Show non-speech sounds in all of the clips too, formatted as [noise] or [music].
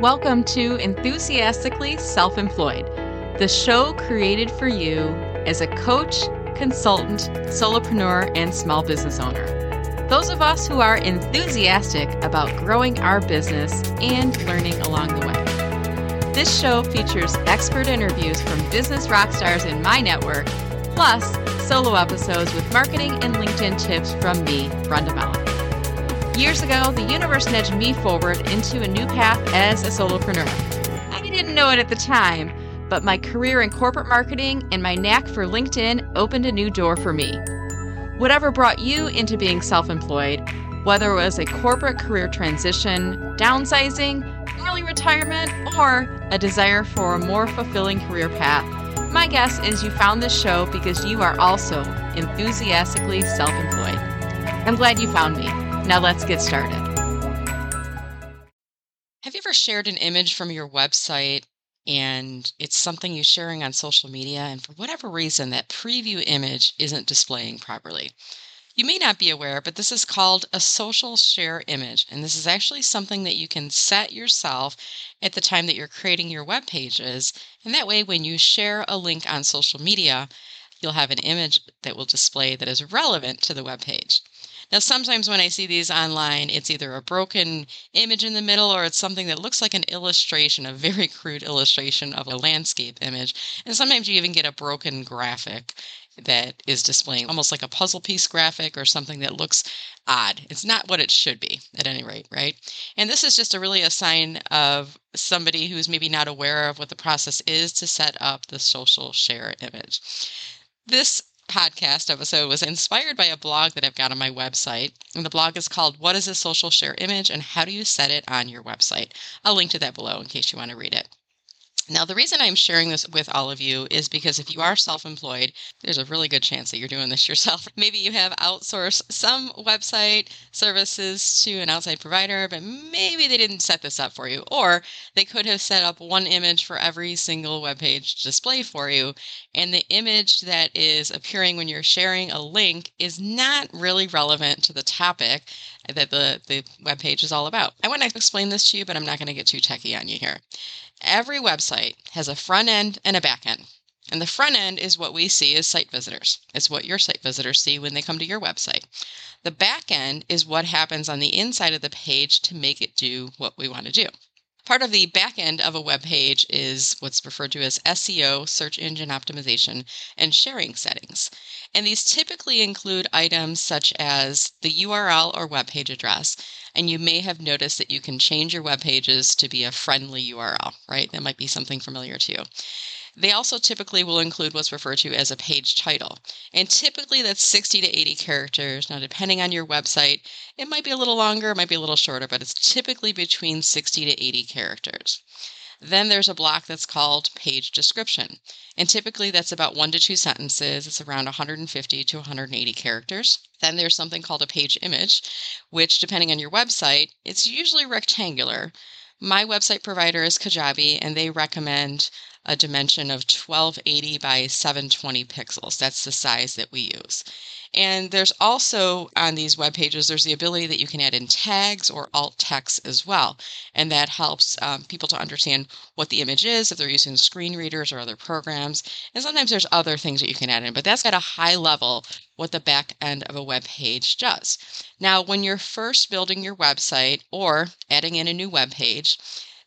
Welcome to Enthusiastically Self Employed, the show created for you as a coach, consultant, solopreneur, and small business owner. Those of us who are enthusiastic about growing our business and learning along the way. This show features expert interviews from business rock stars in my network, plus solo episodes with marketing and LinkedIn tips from me, Brenda Meller. Years ago, the universe nudged me forward into a new path as a solopreneur. I didn't know it at the time, but my career in corporate marketing and my knack for LinkedIn opened a new door for me. Whatever brought you into being self employed, whether it was a corporate career transition, downsizing, early retirement, or a desire for a more fulfilling career path, my guess is you found this show because you are also enthusiastically self employed. I'm glad you found me. Now let's get started. Have you ever shared an image from your website and it's something you're sharing on social media, and for whatever reason, that preview image isn't displaying properly? You may not be aware, but this is called a social share image. And this is actually something that you can set yourself at the time that you're creating your web pages. And that way, when you share a link on social media, you'll have an image that will display that is relevant to the web page. Now, sometimes when I see these online, it's either a broken image in the middle or it's something that looks like an illustration, a very crude illustration of a landscape image. And sometimes you even get a broken graphic that is displaying almost like a puzzle piece graphic or something that looks odd. It's not what it should be, at any rate, right? And this is just a really a sign of somebody who's maybe not aware of what the process is to set up the social share image. This podcast episode was inspired by a blog that I've got on my website. And the blog is called What is a Social Share Image and How Do You Set It on Your Website? I'll link to that below in case you want to read it. Now, the reason I'm sharing this with all of you is because if you are self employed, there's a really good chance that you're doing this [laughs] yourself. Maybe you have outsourced some website services to an outside provider, but maybe they didn't set this up for you. Or they could have set up one image for every single web page display for you. And the image that is appearing when you're sharing a link is not really relevant to the topic that the, the web page is all about. I want to explain this to you, but I'm not going to get too techy on you here. Every website has a front end and a back end. And the front end is what we see as site visitors. It's what your site visitors see when they come to your website. The back end is what happens on the inside of the page to make it do what we want to do. Part of the back end of a web page is what's referred to as SEO, search engine optimization, and sharing settings. And these typically include items such as the URL or web page address. And you may have noticed that you can change your web pages to be a friendly URL, right? That might be something familiar to you. They also typically will include what's referred to as a page title. And typically that's 60 to 80 characters. Now, depending on your website, it might be a little longer, it might be a little shorter, but it's typically between 60 to 80 characters. Then there's a block that's called page description. And typically that's about one to two sentences. It's around 150 to 180 characters. Then there's something called a page image, which, depending on your website, it's usually rectangular. My website provider is Kajabi, and they recommend a dimension of 1280 by 720 pixels. That's the size that we use. And there's also on these web pages, there's the ability that you can add in tags or alt text as well. And that helps um, people to understand what the image is if they're using screen readers or other programs. And sometimes there's other things that you can add in, but that's at a high level what the back end of a web page does. Now, when you're first building your website or adding in a new web page,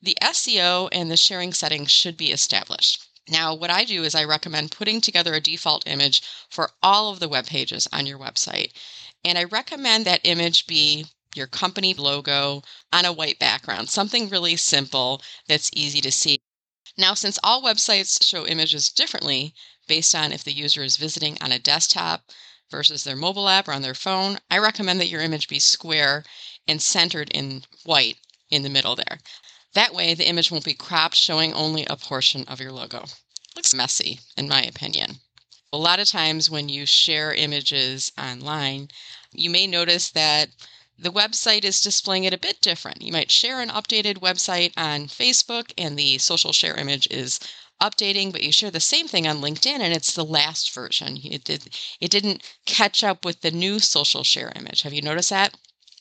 the SEO and the sharing settings should be established. Now, what I do is I recommend putting together a default image for all of the web pages on your website. And I recommend that image be your company logo on a white background, something really simple that's easy to see. Now, since all websites show images differently based on if the user is visiting on a desktop versus their mobile app or on their phone, I recommend that your image be square and centered in white in the middle there. That way, the image won't be cropped, showing only a portion of your logo. Looks messy, in my opinion. A lot of times when you share images online, you may notice that the website is displaying it a bit different. You might share an updated website on Facebook and the social share image is updating, but you share the same thing on LinkedIn and it's the last version. It, did, it didn't catch up with the new social share image. Have you noticed that?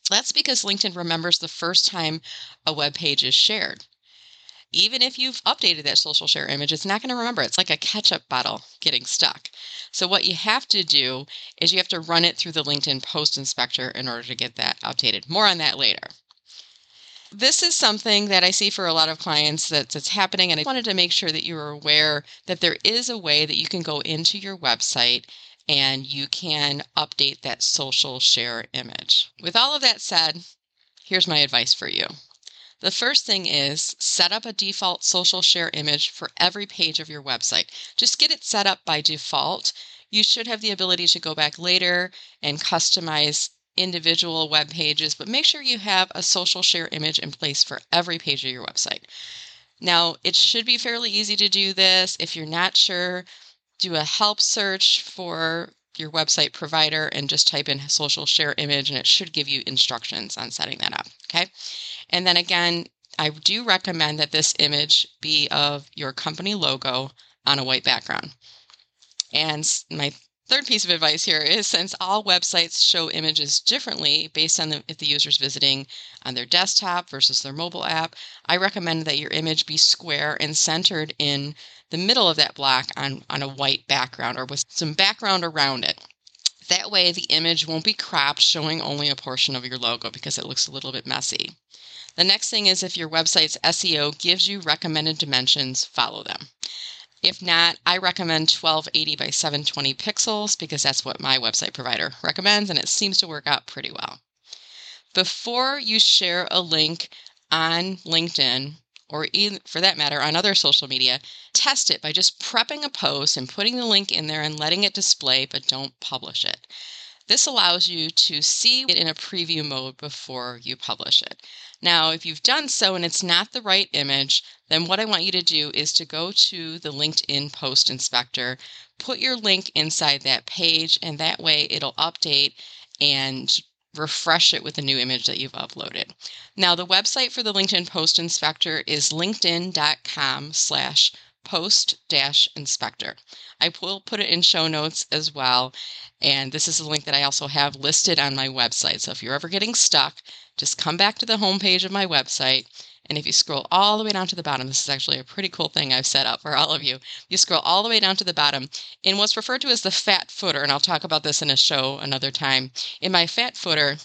That's because LinkedIn remembers the first time a web page is shared. even if you've updated that social share image, it's not going to remember. It's like a ketchup bottle getting stuck. So, what you have to do is you have to run it through the LinkedIn Post Inspector in order to get that updated. More on that later. This is something that I see for a lot of clients that's, that's happening, and I wanted to make sure that you are aware that there is a way that you can go into your website and you can update that social share image. With all of that said, here's my advice for you. The first thing is set up a default social share image for every page of your website. Just get it set up by default. You should have the ability to go back later and customize individual web pages, but make sure you have a social share image in place for every page of your website. Now, it should be fairly easy to do this. If you're not sure, do a help search for your website provider and just type in social share image and it should give you instructions on setting that up. Okay. And then again, I do recommend that this image be of your company logo on a white background. And my third piece of advice here is since all websites show images differently based on the, if the user's visiting on their desktop versus their mobile app, I recommend that your image be square and centered in the middle of that block on, on a white background or with some background around it. That way, the image won't be cropped, showing only a portion of your logo because it looks a little bit messy. The next thing is if your website's SEO gives you recommended dimensions, follow them. If not, I recommend 1280 by 720 pixels because that's what my website provider recommends and it seems to work out pretty well. Before you share a link on LinkedIn, or for that matter on other social media, test it by just prepping a post and putting the link in there and letting it display, but don't publish it. This allows you to see it in a preview mode before you publish it. Now, if you've done so and it's not the right image, then what I want you to do is to go to the LinkedIn Post Inspector, put your link inside that page, and that way it'll update and refresh it with the new image that you've uploaded. Now, the website for the LinkedIn Post Inspector is linkedin.com slash post inspector. I will put it in show notes as well. And this is a link that I also have listed on my website. So if you're ever getting stuck, just come back to the homepage of my website. And if you scroll all the way down to the bottom, this is actually a pretty cool thing I've set up for all of you. You scroll all the way down to the bottom in what's referred to as the fat footer, and I'll talk about this in a show another time. In my fat footer,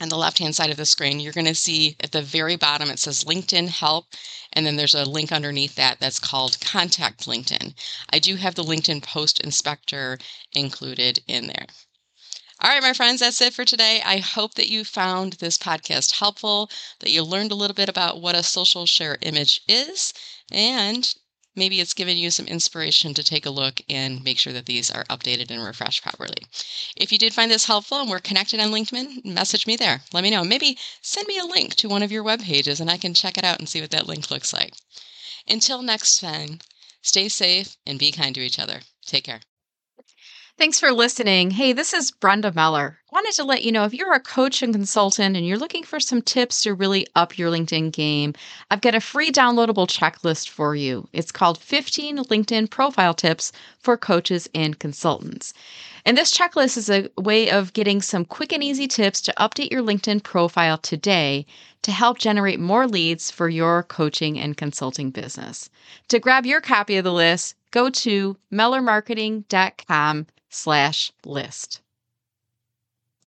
on the left hand side of the screen, you're going to see at the very bottom it says LinkedIn Help, and then there's a link underneath that that's called Contact LinkedIn. I do have the LinkedIn Post Inspector included in there. All right, my friends, that's it for today. I hope that you found this podcast helpful, that you learned a little bit about what a social share image is, and maybe it's given you some inspiration to take a look and make sure that these are updated and refreshed properly. If you did find this helpful and we're connected on LinkedIn, message me there. Let me know. Maybe send me a link to one of your web pages and I can check it out and see what that link looks like. Until next time, stay safe and be kind to each other. Take care. Thanks for listening. Hey, this is Brenda Meller. I wanted to let you know if you're a coach and consultant and you're looking for some tips to really up your LinkedIn game, I've got a free downloadable checklist for you. It's called 15 LinkedIn Profile Tips for Coaches and Consultants. And this checklist is a way of getting some quick and easy tips to update your LinkedIn profile today to help generate more leads for your coaching and consulting business. To grab your copy of the list, go to mellermarketing.com slash list.